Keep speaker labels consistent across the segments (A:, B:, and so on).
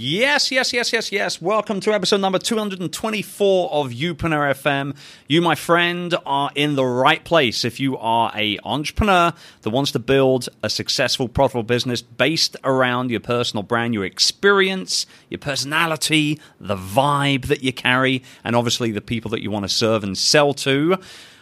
A: Yes, yes, yes, yes, yes. Welcome to episode number 224 of Youpreneur FM. You, my friend, are in the right place if you are a entrepreneur that wants to build a successful, profitable business based around your personal brand, your experience, your personality, the vibe that you carry, and obviously the people that you want to serve and sell to.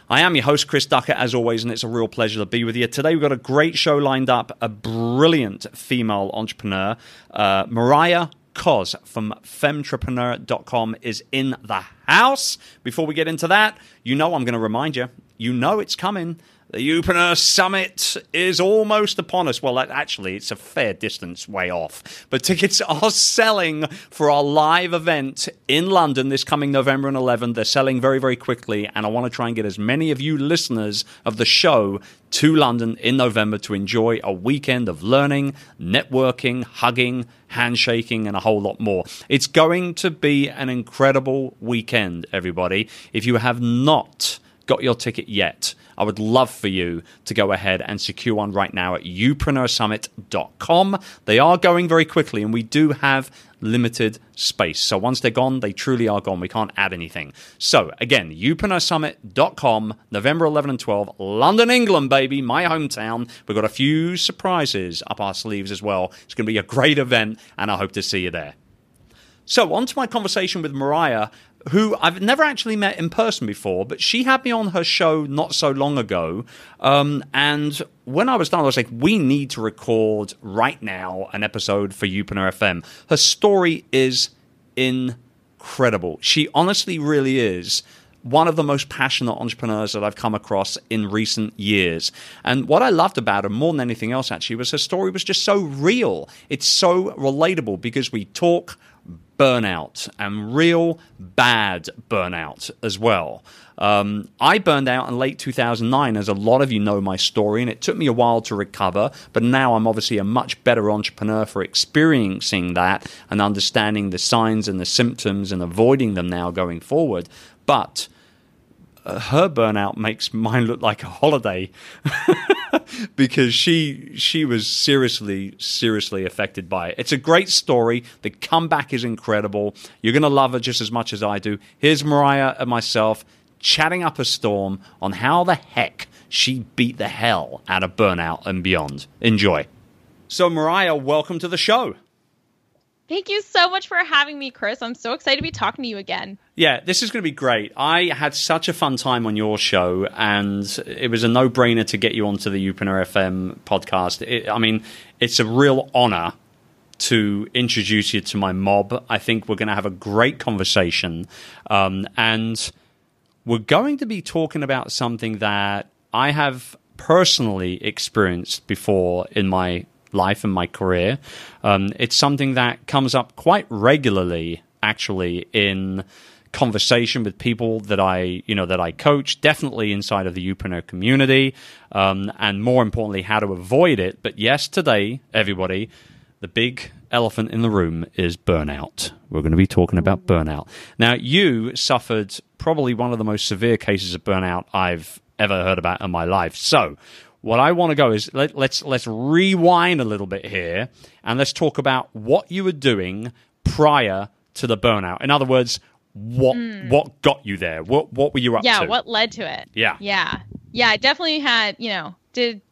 A: I am your host, Chris Ducker, as always, and it's a real pleasure to be with you. Today, we've got a great show lined up. A brilliant female entrepreneur, uh, Mariah Coz from femtrepreneur.com is in the house. Before we get into that, you know I'm going to remind you, you know it's coming. The Youpreneur Summit is almost upon us. Well, actually, it's a fair distance way off. But tickets are selling for our live event in London this coming November and 11. They're selling very, very quickly. And I want to try and get as many of you listeners of the show to London in November to enjoy a weekend of learning, networking, hugging, handshaking, and a whole lot more. It's going to be an incredible weekend, everybody. If you have not got your ticket yet, I would love for you to go ahead and secure one right now at youpreneursummit.com. They are going very quickly, and we do have limited space. So once they're gone, they truly are gone. We can't add anything. So again, youpreneursummit.com, November 11 and 12, London, England, baby, my hometown. We've got a few surprises up our sleeves as well. It's going to be a great event, and I hope to see you there. So, on to my conversation with Mariah who I've never actually met in person before, but she had me on her show not so long ago. Um, and when I was done, I was like, we need to record right now an episode for Youpreneur FM. Her story is incredible. She honestly really is one of the most passionate entrepreneurs that I've come across in recent years. And what I loved about her more than anything else, actually, was her story was just so real. It's so relatable because we talk burnout and real bad burnout as well. Um, I burned out in late 2009, as a lot of you know my story, and it took me a while to recover. But now I'm obviously a much better entrepreneur for experiencing that and understanding the signs and the symptoms and avoiding them now going forward. But uh, her burnout makes mine look like a holiday because she she was seriously seriously affected by it. It's a great story. The comeback is incredible. You're going to love her just as much as I do. Here's Mariah and myself chatting up a storm on how the heck she beat the hell out of burnout and beyond. Enjoy. So Mariah, welcome to the show.
B: Thank you so much for having me, Chris. I'm so excited to be talking to you again.
A: Yeah, this is going to be great. I had such a fun time on your show, and it was a no brainer to get you onto the Youpreneur FM podcast. It, I mean, it's a real honor to introduce you to my mob. I think we're going to have a great conversation. Um, and we're going to be talking about something that I have personally experienced before in my life and my career. Um, it's something that comes up quite regularly, actually, in conversation with people that I, you know, that I coach, definitely inside of the Youpreneur community, um, and more importantly, how to avoid it. But yes, today, everybody, the big elephant in the room is burnout. We're going to be talking about burnout. Now, you suffered probably one of the most severe cases of burnout I've ever heard about in my life. So, what I want to go is let, let's let's rewind a little bit here and let's talk about what you were doing prior to the burnout. In other words, what mm. what got you there? What what were you up
B: yeah,
A: to?
B: Yeah, what led to it?
A: Yeah,
B: yeah, yeah. I definitely had you know did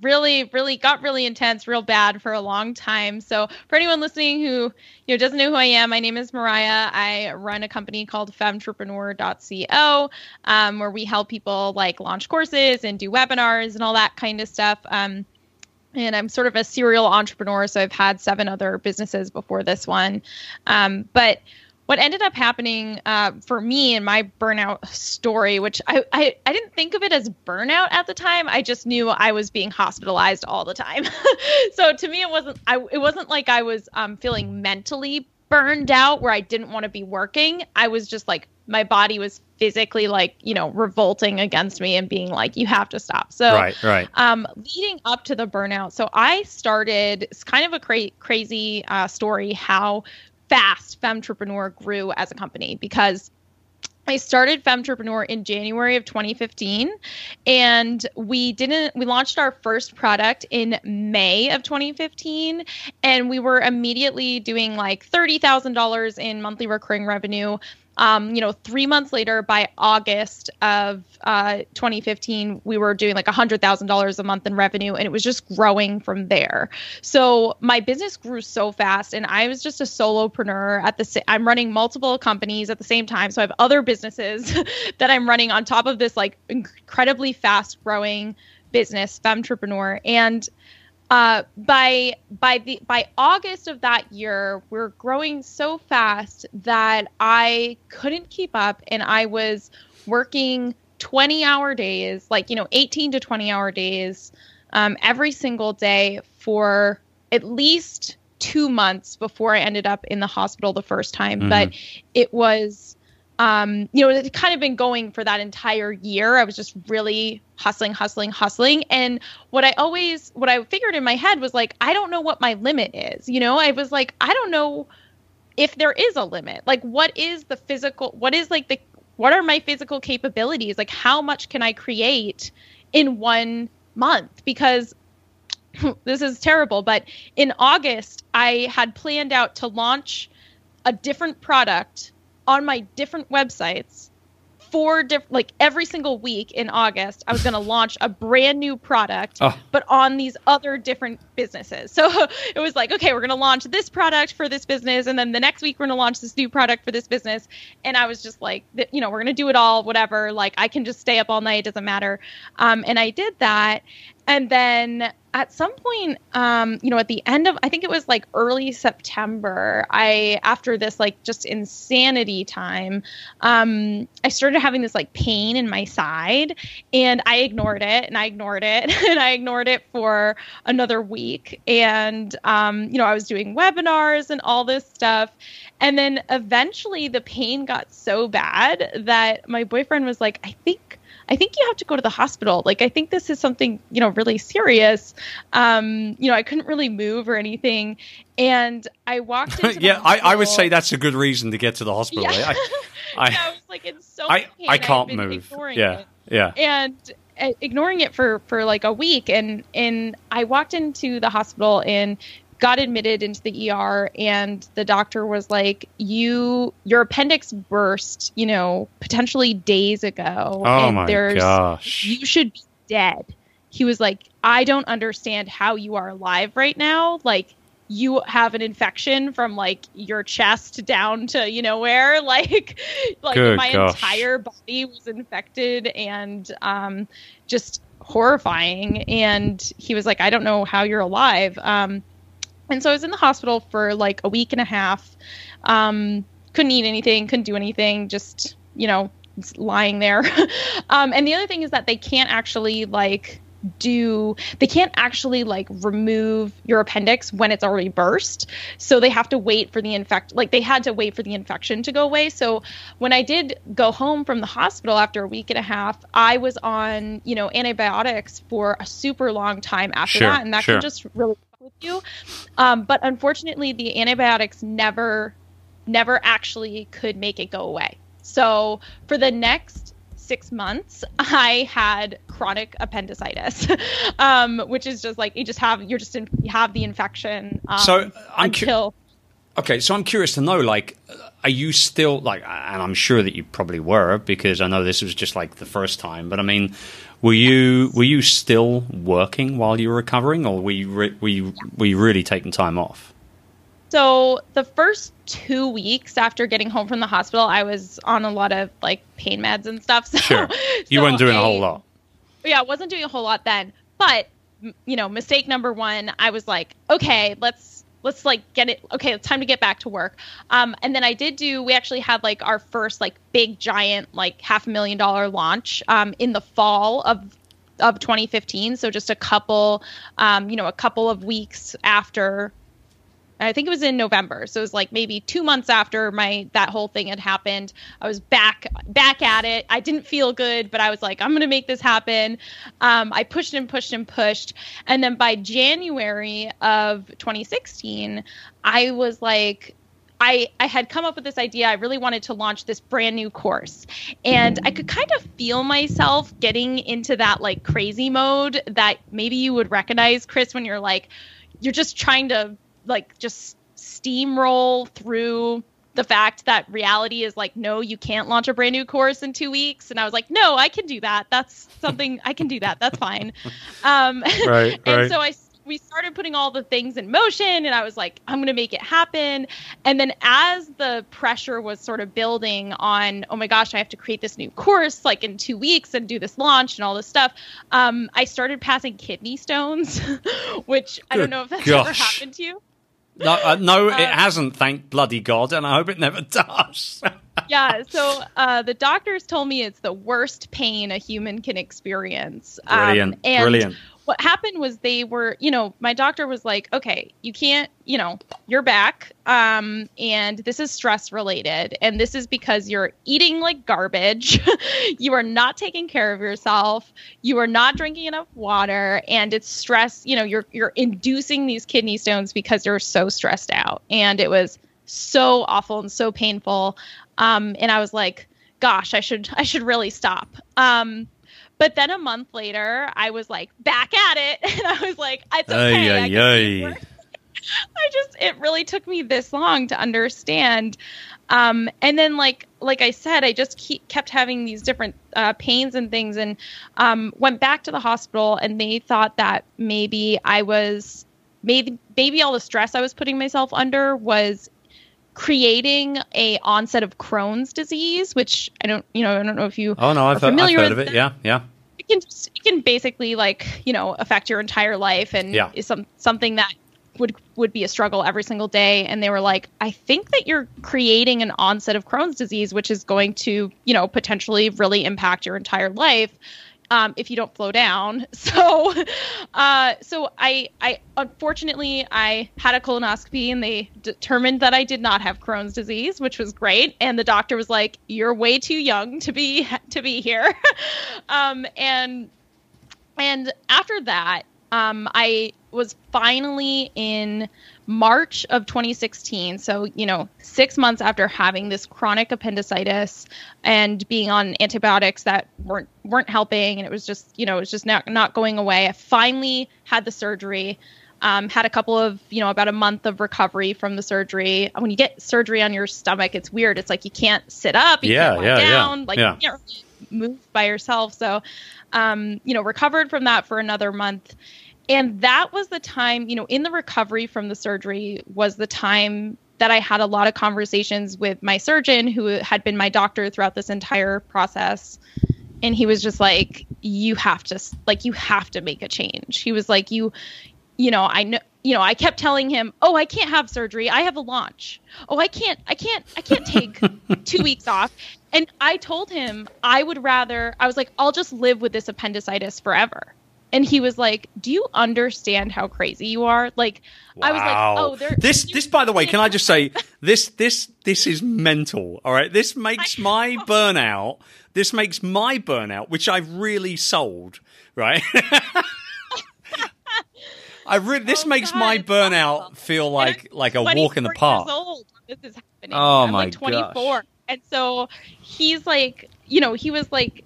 B: really really got really intense real bad for a long time so for anyone listening who you know doesn't know who i am my name is mariah i run a company called femtrepreneur.co um, where we help people like launch courses and do webinars and all that kind of stuff um, and I'm sort of a serial entrepreneur, so I've had seven other businesses before this one. Um, but what ended up happening uh, for me in my burnout story, which I, I, I didn't think of it as burnout at the time. I just knew I was being hospitalized all the time. so to me, it wasn't I, it wasn't like I was um, feeling mentally burned out where I didn't want to be working. I was just like my body was physically like you know revolting against me and being like you have to stop so
A: right right
B: um leading up to the burnout so i started it's kind of a cra- crazy uh, story how fast femtrepreneur grew as a company because I started Femtrepreneur in January of 2015, and we didn't. We launched our first product in May of 2015, and we were immediately doing like thirty thousand dollars in monthly recurring revenue um, you know, three months later, by August of uh, 2015, we were doing like $100,000 a month in revenue, and it was just growing from there. So my business grew so fast, and I was just a solopreneur at the. Sa- I'm running multiple companies at the same time, so I have other businesses that I'm running on top of this like incredibly fast growing business, Femtrepreneur, and uh, by by the by August of that year, we're growing so fast that I couldn't keep up, and I was working 20 hour days, like you know, 18 to 20 hour days, um, every single day for at least two months before I ended up in the hospital the first time. Mm-hmm. But it was um, you know, it kind of been going for that entire year. I was just really hustling, hustling, hustling. And what I always, what I figured in my head was like, I don't know what my limit is. You know, I was like, I don't know if there is a limit. Like, what is the physical, what is like the, what are my physical capabilities? Like, how much can I create in one month? Because this is terrible, but in August, I had planned out to launch a different product on my different websites four different like every single week in August I was going to launch a brand new product oh. but on these other different businesses. So it was like okay, we're going to launch this product for this business and then the next week we're going to launch this new product for this business and I was just like you know, we're going to do it all whatever, like I can just stay up all night, it doesn't matter. Um, and I did that and then at some point um, you know at the end of i think it was like early september i after this like just insanity time um, i started having this like pain in my side and i ignored it and i ignored it and i ignored it for another week and um, you know i was doing webinars and all this stuff and then eventually the pain got so bad that my boyfriend was like i think I think you have to go to the hospital. Like, I think this is something, you know, really serious. Um, you know, I couldn't really move or anything. And I walked into
A: Yeah, I, I, would say that's a good reason to get to the hospital.
B: Yeah.
A: I,
B: I, yeah, I was like in so
A: I, I can't move. Yeah.
B: It.
A: Yeah.
B: And uh, ignoring it for for like a week and and I walked into the hospital and got admitted into the ER and the doctor was like, "You your appendix burst, you know, potentially days ago,
A: oh
B: and
A: my
B: there's
A: gosh.
B: you should be dead." He was like, "I don't understand how you are alive right now. Like you have an infection from like your chest down to you know where like like
A: Good
B: my
A: gosh.
B: entire body was infected and um just horrifying and he was like i don't know how you're alive um and so I was in the hospital for like a week and a half. Um, couldn't eat anything, couldn't do anything, just, you know, lying there. um, and the other thing is that they can't actually like do they can't actually like remove your appendix when it's already burst so they have to wait for the infect like they had to wait for the infection to go away so when i did go home from the hospital after a week and a half i was on you know antibiotics for a super long time after
A: Sure,
B: that and that
A: sure.
B: can just really with you um, but unfortunately the antibiotics never never actually could make it go away so for the next six months, I had chronic appendicitis, um, which is just like you just have you're just in, you have the infection. Um,
A: So, I'm cu-
B: until
A: Okay, so I'm curious to know, like, are you still like? And I'm sure that you probably were because I know this was just like the first time. But I mean, were you were you still working while you were recovering, or were you re- were you, were you really taking time off?
B: so the first two weeks after getting home from the hospital, I was on a lot of like pain meds and stuff. So,
A: Sure, you
B: so
A: weren't doing a
B: I-
A: whole lot.
B: yeah, I wasn't doing a whole lot then. But you know, mistake number one, I was like, okay, let's let's like get it. Okay, it's time to get back to work. Um, and then I did do. We actually had like our first like big giant like half a million dollar launch um, in the fall of of 2015. So just a couple, um, you know, a couple of weeks after I think it was in November. So it was like maybe two months after my that whole thing had happened. I was back back at it. I didn't feel good, but I was like, I'm gonna make this happen. Um, I pushed and pushed and pushed, and then by January of 2016, I was like, I, I had come up with this idea. I really wanted to launch this brand new course. And I could kind of feel myself getting into that like crazy mode that maybe you would recognize, Chris, when you're like, you're just trying to like just steamroll through the fact that reality is like, no, you can't launch a brand new course in two weeks. And I was like, no, I can do that. That's something I can do that. That's fine. Um,
A: right,
B: and
A: right.
B: so I we started putting all the things in motion and I was like, I'm going to make it happen. And then as the pressure was sort of building on, oh my gosh, I have to create this new course like in two weeks and do this launch and all this stuff, um, I started passing kidney stones, which Good I don't know if that's gosh. ever happened to you.
A: No, uh, no, it um, hasn't. Thank bloody God, and I hope it never does.
B: yeah. So uh, the doctors told me it's the worst pain a human can experience.
A: Brilliant. Um, and Brilliant
B: what happened was they were, you know, my doctor was like, okay, you can't, you know, you're back. Um, and this is stress related. And this is because you're eating like garbage. you are not taking care of yourself. You are not drinking enough water. And it's stress, you know, you're you're inducing these kidney stones because you're so stressed out. And it was so awful and so painful. Um, and I was like, gosh, I should I should really stop. Um, but then a month later, I was like back at it, and I was like, it's okay. Aye, I, aye, I just it really took me this long to understand. Um, and then like like I said, I just keep, kept having these different uh, pains and things, and um, went back to the hospital, and they thought that maybe I was maybe maybe all the stress I was putting myself under was creating a onset of Crohn's disease, which I don't, you know, I don't know if you.
A: Oh no, I've, I've heard of it. Yeah, yeah.
B: It can just, it can basically like you know affect your entire life and yeah. is some something that would would be a struggle every single day. And they were like, I think that you're creating an onset of Crohn's disease, which is going to you know potentially really impact your entire life um, if you don't slow down. So, uh, so I, I unfortunately I had a colonoscopy and they determined that I did not have Crohn's disease, which was great. And the doctor was like, "You're way too young to be to be here," um, and and after that, um, I was finally in March of 2016. So, you know, six months after having this chronic appendicitis and being on antibiotics that weren't weren't helping, and it was just, you know, it was just not not going away. I finally had the surgery. Um, had a couple of, you know, about a month of recovery from the surgery. When you get surgery on your stomach, it's weird. It's like you can't sit up, you yeah, can't lie yeah, down,
A: yeah,
B: like
A: yeah.
B: you can't really move by yourself. So, um, you know, recovered from that for another month. And that was the time you know in the recovery from the surgery was the time that i had a lot of conversations with my surgeon who had been my doctor throughout this entire process. And he was just like you have to like you have to make a change. He was like you you know i know you know i kept telling him oh i can't have surgery. I have a launch. Oh i can't i can't i can't take two weeks off and i told him i would rather i was like i'll just live with this appendicitis forever and he was like, "Do you understand how crazy you are?" Like, wow. I was like, "Oh, there."
A: This, this, by the way, can I just say this, this, this is mental. All right, this makes my burnout. This makes my burnout, which I've really sold. Right. I re- this oh, makes God, my burnout awesome. feel like like a walk in the park.
B: This is happening. Oh I'm my like 24. Gosh. And so he's like, you know, he was like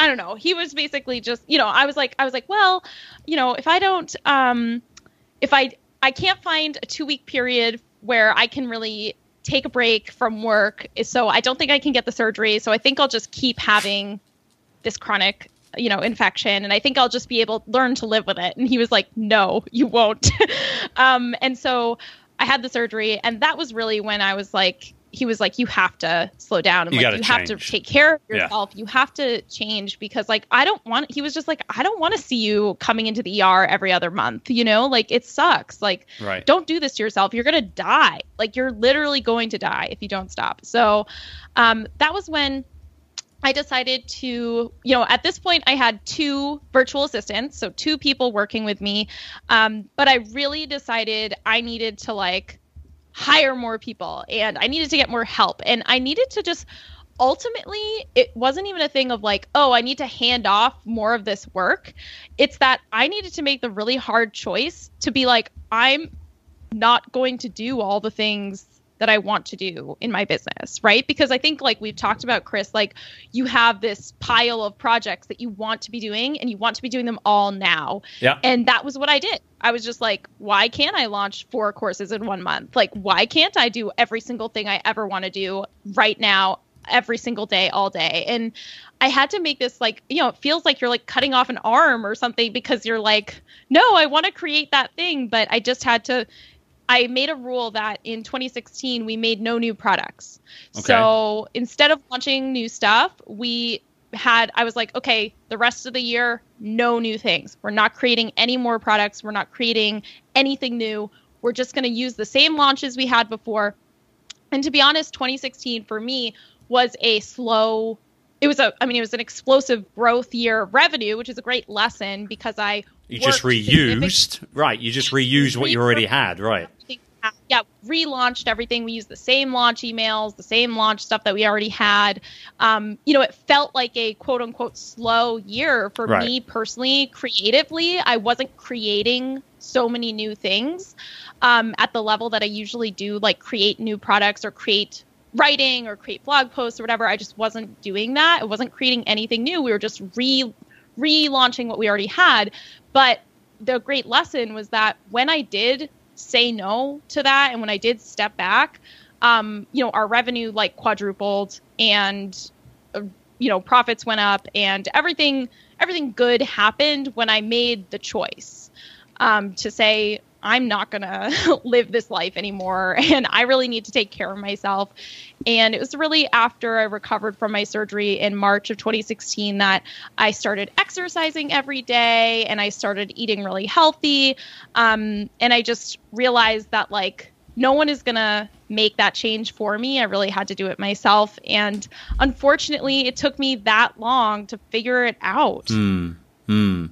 B: I don't know. He was basically just, you know, I was like, I was like, well, you know, if I don't, um, if I, I can't find a two week period where I can really take a break from work. So I don't think I can get the surgery. So I think I'll just keep having this chronic, you know, infection. And I think I'll just be able to learn to live with it. And he was like, no, you won't. um, and so I had the surgery. And that was really when I was like, he was like, you have to slow down and
A: you,
B: like, you have to take care of yourself. Yeah. You have to change because like I don't want he was just like, I don't want to see you coming into the ER every other month, you know? Like it sucks. Like
A: right.
B: don't do this to yourself. You're gonna die. Like you're literally going to die if you don't stop. So um that was when I decided to, you know, at this point I had two virtual assistants, so two people working with me. Um, but I really decided I needed to like hire more people and I needed to get more help. And I needed to just ultimately, it wasn't even a thing of like, oh, I need to hand off more of this work. It's that I needed to make the really hard choice to be like, I'm not going to do all the things that I want to do in my business, right? Because I think like we've talked about Chris, like you have this pile of projects that you want to be doing and you want to be doing them all now.
A: Yeah.
B: And that was what I did. I was just like, why can't I launch four courses in one month? Like, why can't I do every single thing I ever want to do right now, every single day, all day? And I had to make this like, you know, it feels like you're like cutting off an arm or something because you're like, no, I want to create that thing. But I just had to I made a rule that in 2016 we made no new products. Okay. So instead of launching new stuff, we had I was like, okay, the rest of the year, no new things. We're not creating any more products. We're not creating anything new. We're just going to use the same launches we had before. And to be honest, 2016 for me was a slow it was a i mean it was an explosive growth year of revenue which is a great lesson because i
A: you just reused right you just reused what you already had right
B: yeah, relaunched everything. We used the same launch emails, the same launch stuff that we already had. Um, you know, it felt like a quote unquote slow year for right. me personally, creatively. I wasn't creating so many new things um, at the level that I usually do, like create new products or create writing or create blog posts or whatever. I just wasn't doing that. I wasn't creating anything new. We were just re relaunching what we already had. But the great lesson was that when I did say no to that and when I did step back, um, you know, our revenue like quadrupled and uh, you know, profits went up and everything everything good happened when I made the choice um, to say I'm not going to live this life anymore and I really need to take care of myself. And it was really after I recovered from my surgery in March of 2016 that I started exercising every day and I started eating really healthy. Um, and I just realized that, like, no one is going to make that change for me. I really had to do it myself. And unfortunately, it took me that long to figure it out.
A: Mm, mm.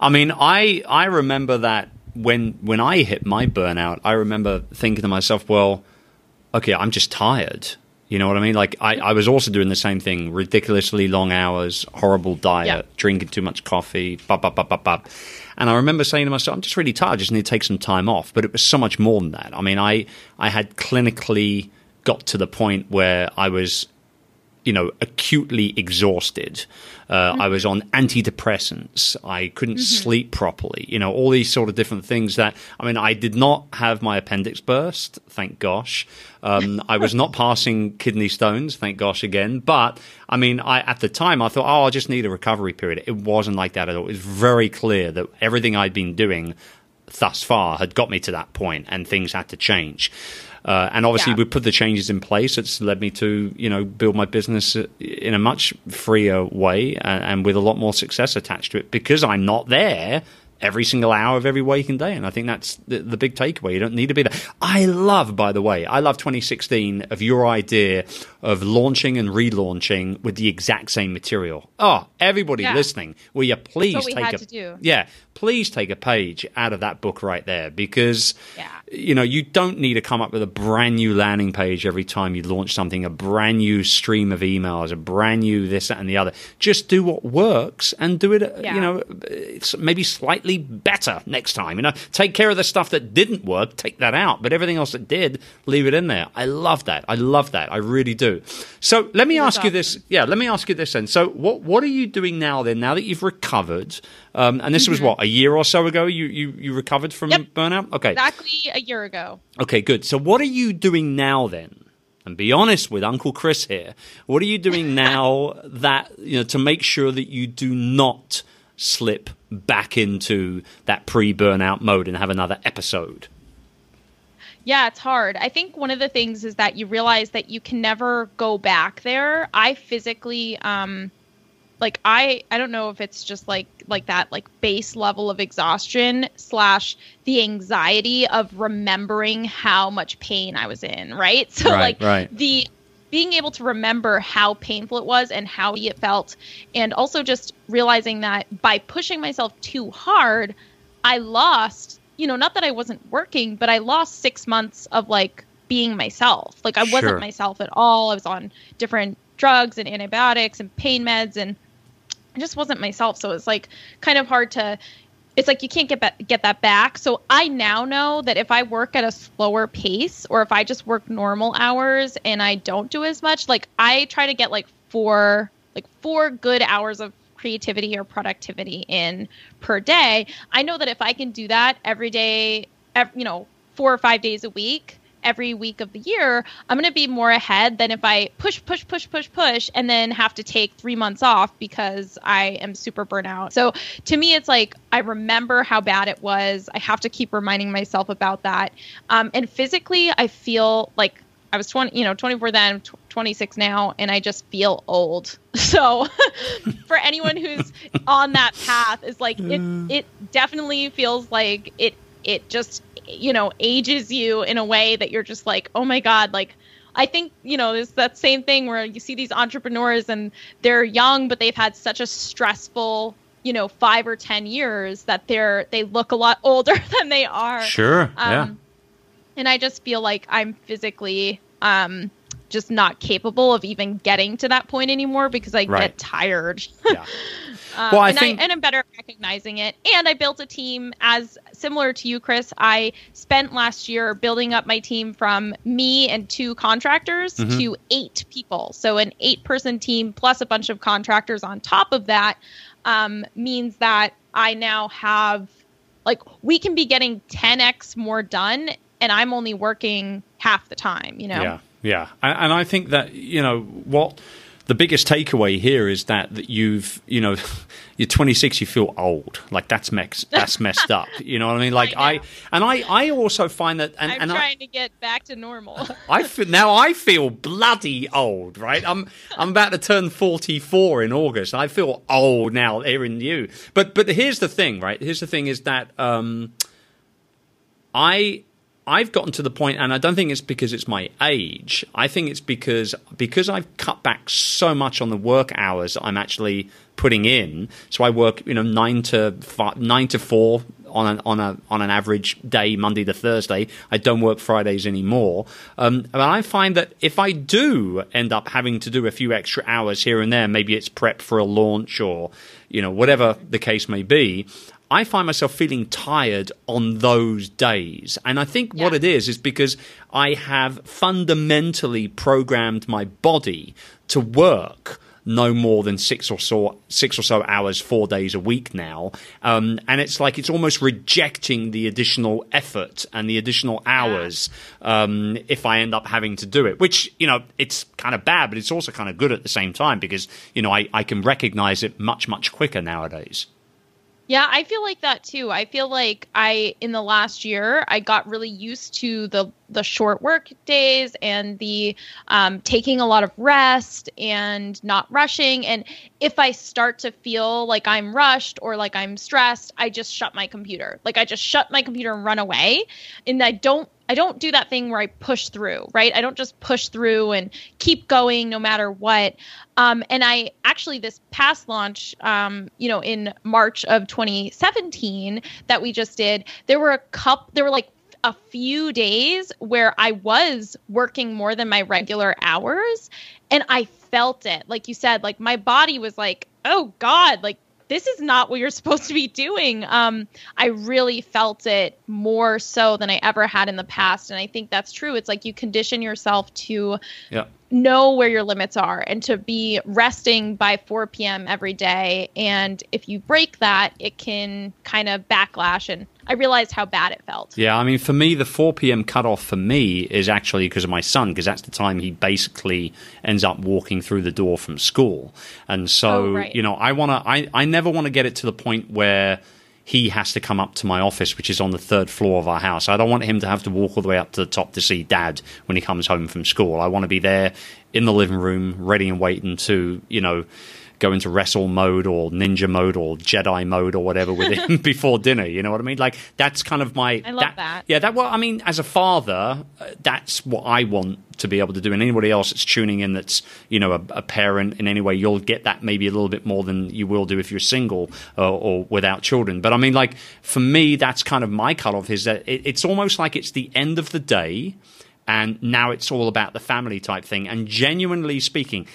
A: I mean, I I remember that when when I hit my burnout, I remember thinking to myself, well, okay, I'm just tired. You know what I mean? Like I, I was also doing the same thing: ridiculously long hours, horrible diet, yeah. drinking too much coffee, blah, blah, blah, blah, blah. And I remember saying to myself, I'm just really tired. I just need to take some time off. But it was so much more than that. I mean, I I had clinically got to the point where I was you know, acutely exhausted. Uh, mm-hmm. I was on antidepressants. I couldn't mm-hmm. sleep properly. You know, all these sort of different things that, I mean, I did not have my appendix burst, thank gosh. Um, I was not passing kidney stones, thank gosh again. But, I mean, I, at the time, I thought, oh, I just need a recovery period. It wasn't like that at all. It was very clear that everything I'd been doing thus far had got me to that point and things had to change. Uh, and obviously, yeah. we put the changes in place. It's led me to, you know, build my business in a much freer way and, and with a lot more success attached to it because I'm not there every single hour of every waking day. And I think that's the, the, big takeaway. You don't need to be there. I love, by the way, I love 2016 of your idea of launching and relaunching with the exact same material. Oh, everybody yeah. listening, will you please take a yeah, please take a page out of that book right there because yeah. you know you don't need to come up with a brand new landing page every time you launch something, a brand new stream of emails, a brand new this that, and the other. Just do what works and do it. Uh, yeah. You know, uh, maybe slightly better next time. You know, take care of the stuff that didn't work, take that out, but everything else that did, leave it in there. I love that. I love that. I really do. So let me ask you this. Yeah, let me ask you this then. So what what are you doing now then? Now that you've recovered, um, and this mm-hmm. was what a year or so ago. You you you recovered from
B: yep.
A: burnout. Okay,
B: exactly a year ago.
A: Okay, good. So what are you doing now then? And be honest with Uncle Chris here. What are you doing now that you know to make sure that you do not slip back into that pre-burnout mode and have another episode?
B: Yeah, it's hard. I think one of the things is that you realize that you can never go back there. I physically um like I I don't know if it's just like like that like base level of exhaustion slash the anxiety of remembering how much pain I was in, right? So
A: right,
B: like
A: right.
B: the being able to remember how painful it was and how it felt, and also just realizing that by pushing myself too hard, I lost, you know, not that I wasn't working, but I lost six months of like being myself. Like I wasn't
A: Sure.
B: myself at all. I was on different drugs and antibiotics and pain meds and I just wasn't myself. So it's like kind of hard to it's like you can't get ba- get that back. So I now know that if I work at a slower pace or if I just work normal hours and I don't do as much, like I try to get like four like four good hours of creativity or productivity in per day. I know that if I can do that every day, ev- you know, four or five days a week, every week of the year, I'm going to be more ahead than if I push, push, push, push, push, and then have to take three months off because I am super burnout. So to me, it's like I remember how bad it was. I have to keep reminding myself about that. Um, and physically, I feel like I was 20, you know, 24 then, 26 now, and I just feel old. So for anyone who's on that path, is like it, it definitely feels like it, it just, you know, ages you in a way that you're just like, oh my God, like, I think, you know, there's that same thing where you see these entrepreneurs and they're young, but they've had such a stressful, you know, five or 10 years that they're, they look a lot older than they are.
A: Sure. yeah.
B: Um, and I just feel like I'm physically um, just not capable of even getting to that point anymore because I
A: Right.
B: get tired.
A: Yeah.
B: Um,
A: Well, I
B: and
A: think-
B: I and I'm better at recognizing it. And I built a team as similar to you, Chris. I spent last year building up my team from me and two contractors
A: Mm-hmm.
B: to eight people. So an eight person team plus a bunch of contractors on top of that um, means that I now have like we can be getting 10x more done, and I'm only working half the time. You know.
A: Yeah, yeah, and, and I think that you know what the biggest takeaway here is that that you've you know you're 26, you feel old. Like that's messed that's messed up. You know what I mean? Like
B: I
A: I, and I I also find that and,
B: I'm
A: and I,
B: trying to get back to normal.
A: I feel now I feel bloody old, right? I'm I'm about to turn 44 in August. I feel old now hearing you. But but here's the thing, right? Here's the thing is that um I I've gotten to the point and I don't think it's because it's my age. I think it's because because I've cut back so much on the work hours I'm actually putting in. So I work, you know, 9 to 5, 9 to 4 on an on a on an average day, Monday to Thursday. I don't work Fridays anymore. Um, but I find that if I do end up having to do a few extra hours here and there, maybe it's prep for a launch or you know whatever the case may be. I find myself feeling tired on those days. And I think what it is is because I have fundamentally programmed my body to work no more than six or so six or so hours, four days a week now, um, and it's like it's almost rejecting the additional effort and the additional hours um, if I end up having to do it. Which you know it's kind of bad, but it's also kind of good at the same time because you know I, I can recognize it much much quicker nowadays.
B: Yeah, I feel like that too. I feel like I in the last year I got really used to the the short work days and the um, taking a lot of rest and not rushing. And if I start to feel like I'm rushed or like I'm stressed, I just shut my computer. Like I just shut my computer and run away. And I don't I don't do that thing where I push through, right? I don't just push through and keep going no matter what. Um, and I actually this past launch, um, you know, in March of 2017 that we just did, there were a couple, there were like a few days where I was working more than my regular hours, and I felt it. Like you said, like my body was like, oh God, like this is not what you're supposed to be doing. Um, I really felt it more so than I ever had in the past. And I think that's true. It's like you condition yourself to
A: Yeah.
B: Know where your limits are and to be resting by 4 p.m. every day. And if you break that, it can kind of backlash. And I realized how bad it felt.
A: Yeah, I mean, for me, the 4 p.m. cutoff for me is actually because of my son, because that's the time he basically ends up walking through the door from school. And so,
B: Oh, right.
A: you know, I want to, I, I never want to get it to the point where he has to come up to my office, which is on the third floor of our house. I don't want him to have to walk all the way up to the top to see dad when he comes home from school. I want to be there in the living room, ready and waiting to, you know, go into wrestle mode or ninja mode or Jedi mode or whatever with him before dinner. You know what I mean? Like that's kind of my.
B: I love that.
A: Yeah, that. Well, I mean, as a father, uh, that's what I want to be able to do. And anybody else that's tuning in, that's you know a, a parent in any way, you'll get that maybe a little bit more than you will do if you're single uh, or without children. But I mean, like for me, that's kind of my cutoff. Is that it, it's almost like it's the end of the day and now it's all about the family type thing. And genuinely speaking,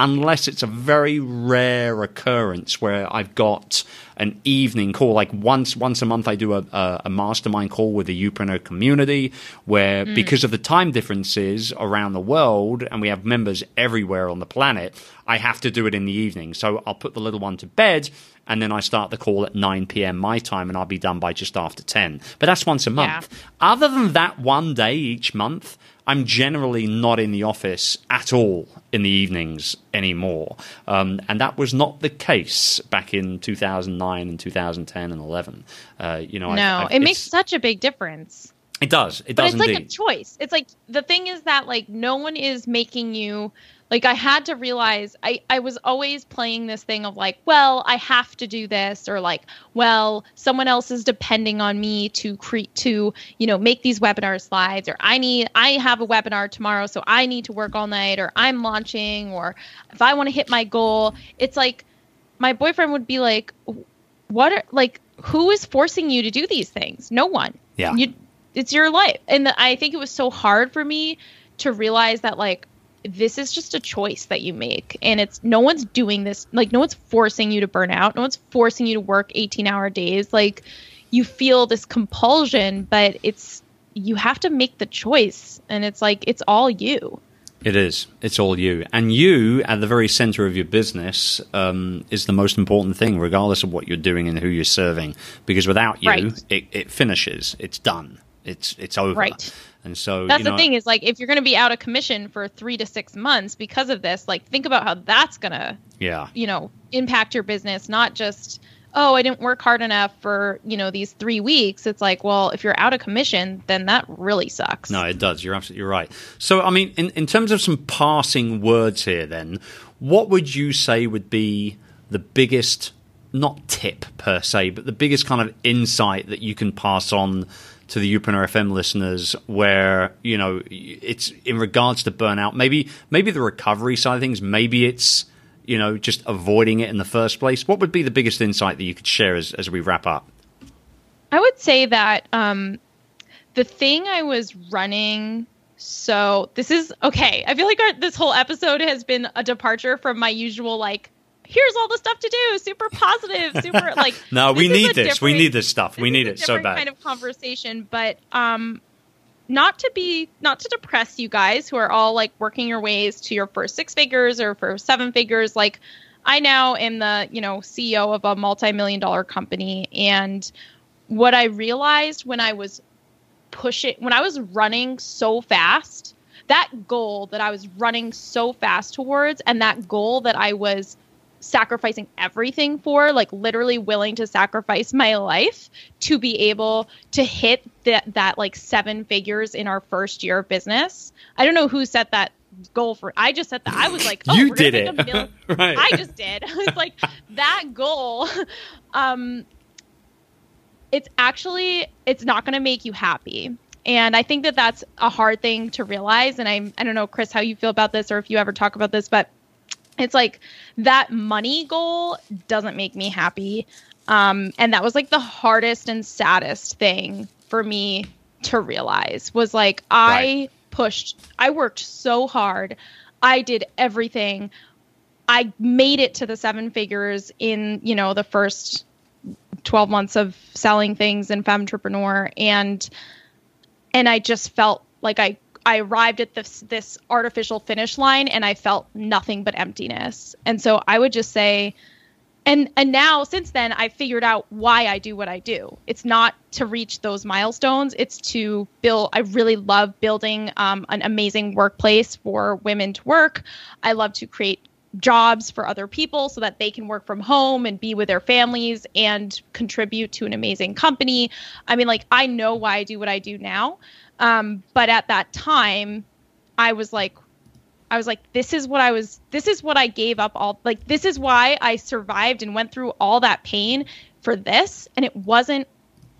A: unless it's a very rare occurrence where I've got an evening call, like once once a month, I do a, a, a mastermind call with the Youpreneur community, where mm. because of the time differences around the world, and we have members everywhere on the planet, I have to do it in the evening. So I'll put the little one to bed, and then I start the call at 9 p.m. my time, and I'll be done by just after 10. But that's once a month. Yeah. Other than that one day each month, I'm generally not in the office at all in the evenings anymore. Um, and that was not the case back in 2009 and 2010 and 11. Uh, you know,
B: no, I've, I've, it makes such a big difference.
A: It does. It
B: but
A: does.
B: It's
A: indeed.
B: like a choice. It's like the thing is that like no one is making you like i had to realize i i was always playing this thing of like well i have to do this or like well someone else is depending on me to create to you know make these webinar slides or i need i have a webinar tomorrow so i need to work all night or i'm launching or if i want to hit my goal. It's like my boyfriend would be like what are like who is forcing you to do these things? No one.
A: Yeah.
B: You it's your life. And the, i think it was so hard for me to realize that like this is just a choice that you make. And it's no one's doing this like no one's forcing you to burn out. No one's forcing you to work 18 hour days. Like you feel this compulsion but it's you have to make the choice. And it's like it's all you.
A: It is. It's all you. And you at the very center of your business um, is the most important thing regardless of what you're doing and who you're serving. Because without you right. it, it finishes. It's done. It's it's over.
B: Right
A: and so
B: that's
A: know,
B: the thing is like if you're going to be out of commission for three to six months because of this, like think about how that's going to,
A: yeah,
B: you know, impact your business. Not just oh, I didn't work hard enough for you know these three weeks. It's like well, if you're out of commission, then that really sucks.
A: No, it does. You're absolutely right. So I mean, in in terms of some passing words here, then what would you say would be the biggest not tip per se, but the biggest kind of insight that you can pass on to the Youpreneur FM listeners where, you know, it's in regards to burnout, maybe maybe the recovery side of things, maybe it's, you know, just avoiding it in the first place. What would be the biggest insight that you could share as, as we wrap up?
B: I would say that um, the thing I was running so this is okay. I feel like our, this whole episode has been a departure from my usual like here's all the stuff to do. Super positive super like
A: no we need this. We need this stuff. we need it so bad.
B: kind of conversation but um not to be not to depress you guys who are all like working your ways to your first six figures or for seven figures. Like i now am the you know ceo of a multi-million dollar company. And what i realized when i was pushing when i was running so fast that goal that i was running so fast towards and that goal that i was sacrificing everything for, like literally willing to sacrifice my life to be able to hit that that like seven figures in our first year of business. I don't know who set that goal for I just set that I was like, oh,
A: you did it. right.
B: I just did. I was like that goal. Um it's actually it's not going to make you happy. And I think that that's a hard thing to realize and I I don't know Chris how you feel about this or if you ever talk about this but it's like that money goal doesn't make me happy. Um, and that was like the hardest and saddest thing for me to realize was like I right. pushed, I worked so hard. I did everything. I made it to the seven figures in, you know, the first 12 months of selling things in Femtrepreneur and and I just felt like I I arrived at this this artificial finish line and I felt nothing but emptiness. And so I would just say and and now since then I figured out why I do what I do. It's not to reach those milestones. It's to build. I really love building um, an amazing workplace for women to work. I love to create jobs for other people so that they can work from home and be with their families and contribute to an amazing company. I mean, like I know why I do what I do now. Um, but at that time, I was like, I was like, this is what I was, this is what I gave up all, like, this is why I survived and went through all that pain for this. And it wasn't,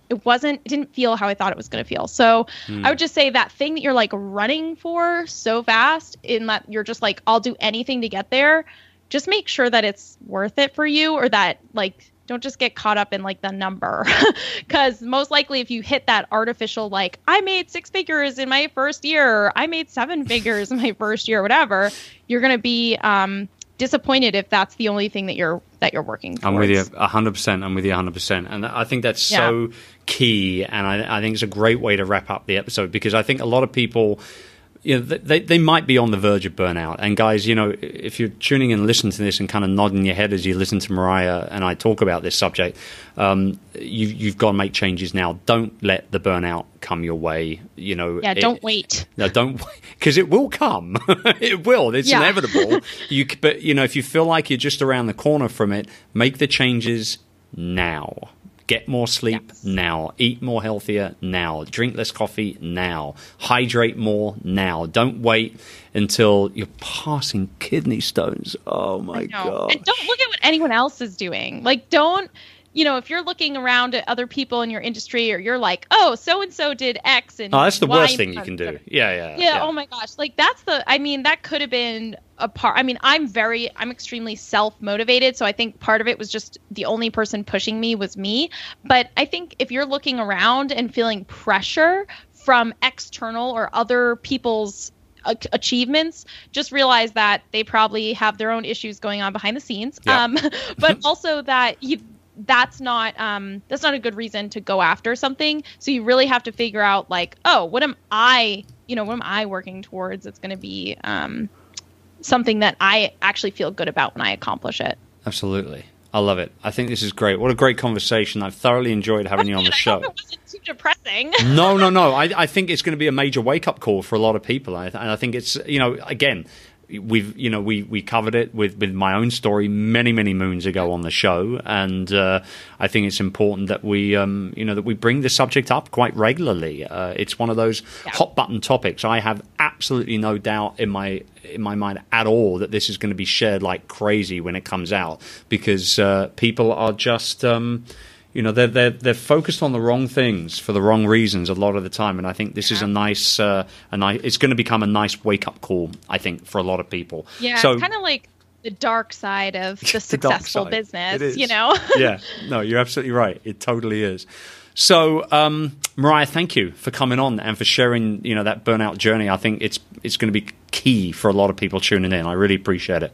B: it wasn't, it didn't feel how I thought it was going to feel. So
A: Hmm.
B: I would just say that thing that you're like running for so fast, in that you're just like, I'll do anything to get there, just make sure that it's worth it for you or that, like, don't just get caught up in like the number because most likely if you hit that artificial like i made six figures in my first year i made seven figures in my first year or whatever you're going to be um, disappointed if that's the only thing that you're that you're working towards.
A: I'm with you 100%. I'm with you 100%. And I think that's so key. And I, I think it's a great way to wrap up the episode because I think a lot of people. You know, they, they might be on the verge of burnout. And guys, you know, if you're tuning in and listening to this and kind of nodding your head as you listen to Mariah and I talk about this subject, um, you, you've got to make changes now. Don't let the burnout come your way. You know,
B: yeah,
A: it-
B: don't wait.
A: no, don't, because it will come. it will. It's
B: Yeah.
A: inevitable. You, but you know, if you feel like you're just around the corner from it, make the changes now. Get more sleep
B: Yes.
A: now. Eat more healthier now. Drink less coffee now. Hydrate more now. Don't wait until you're passing kidney stones. Oh my god!
B: And don't look at what anyone else is doing. Like, don't, you know, if you're looking around at other people in your industry or you're like, oh, so and so did X and
A: oh, that's the
B: Y
A: worst thing you can do.
B: or-
A: Yeah, yeah,
B: yeah, oh my gosh. Like that's the i mean that could have been a part i mean i'm very i'm extremely self-motivated so i think part of it was just the only person pushing me was me. But i think if you're looking around and feeling pressure from external or other people's achievements just realize that they probably have their own issues going on behind the scenes.
A: Yeah.
B: um but also that you that's not um that's not a good reason to go after something so you really have to figure out like oh what am i you know what am i working towards it's going to be um something that i actually feel good about when i accomplish it
A: Absolutely. I love it. I think this is great. What a great conversation. I've thoroughly enjoyed having you on the show.
B: it wasn't too depressing
A: no, no, no. I, I think it's going to be a major wake up call for a lot of people. I, and I think it's you know again. We've you know we, we covered it with, with my own story many many moons ago on the show, and uh, I think it's important that we um, you know that we bring the subject up quite regularly. Uh, it's one of those
B: Yeah.
A: hot button topics. I have absolutely no doubt in my in my mind at all that this is going to be shared like crazy when it comes out because uh, people are just um, you know they're they're they're focused on the wrong things for the wrong reasons a lot of the time, and I think this is a nice uh, a nice it's going to become a nice wake up call. I think for a lot of people.
B: yeah
A: So
B: kind of like the dark side of the successful. Business you know
A: yeah, no, you're absolutely right. It totally is. So, um, Mariah, thank you for coming on and for sharing, you know, that burnout journey. I think it's it's going to be key for a lot of people tuning in. I really appreciate it.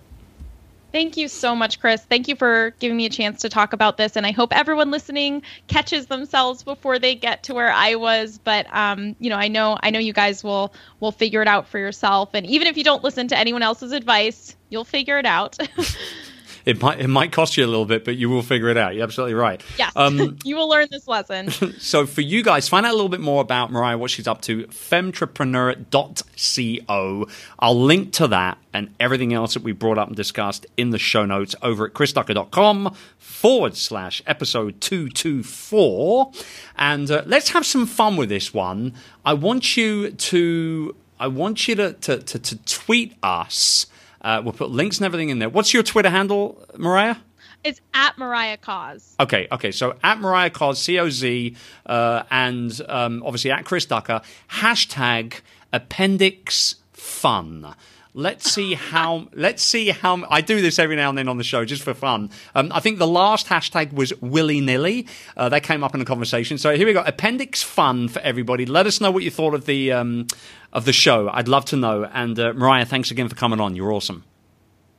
B: Thank you so much, Chris. Thank you for giving me a chance to talk about this. And I hope everyone listening catches themselves before they get to where I was. But um, you know, I know I know you guys will will figure it out for yourself. And even if you don't listen to anyone else's advice, you'll figure it out.
A: It might it might cost you a little bit, but you will figure it out. You're absolutely right.
B: yes.
A: Um,
B: you will learn this lesson.
A: so for you guys, find out a little bit more about Mariah, what she's up to, femtrepreneur.co. I'll link to that and everything else that we brought up and discussed in the show notes over at chrisducker.com forward slash episode 224. And uh, let's have some fun with this one. I want you to, I want you to, to, to, to tweet us. Uh, we'll put links and everything in there. What's your Twitter handle, Mariah?
B: it's at Mariah Coz.
A: Okay, okay. So at Mariah Coz, C O Z, uh, and um, obviously at Chris Ducker, hashtag appendix fun. Let's see how. let's see how. I do this every now and then on the show just for fun. Um, I think the last hashtag was willy nilly. Uh, that came up in a conversation. So here we go. Appendix fun for everybody. Let us know what you thought of the um, of the show. I'd love to know. And uh, Mariah, thanks again for coming on. You're awesome.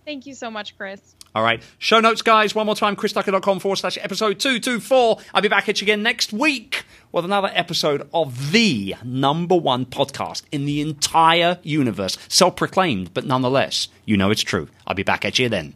B: Thank you so much, Chris.
A: All right. Show notes, guys. One more time, chrisducker.com forward slash episode 224. I'll be back at you again next week with another episode of the number one podcast in the entire universe. Self proclaimed, but nonetheless, you know it's true. I'll be back at you then.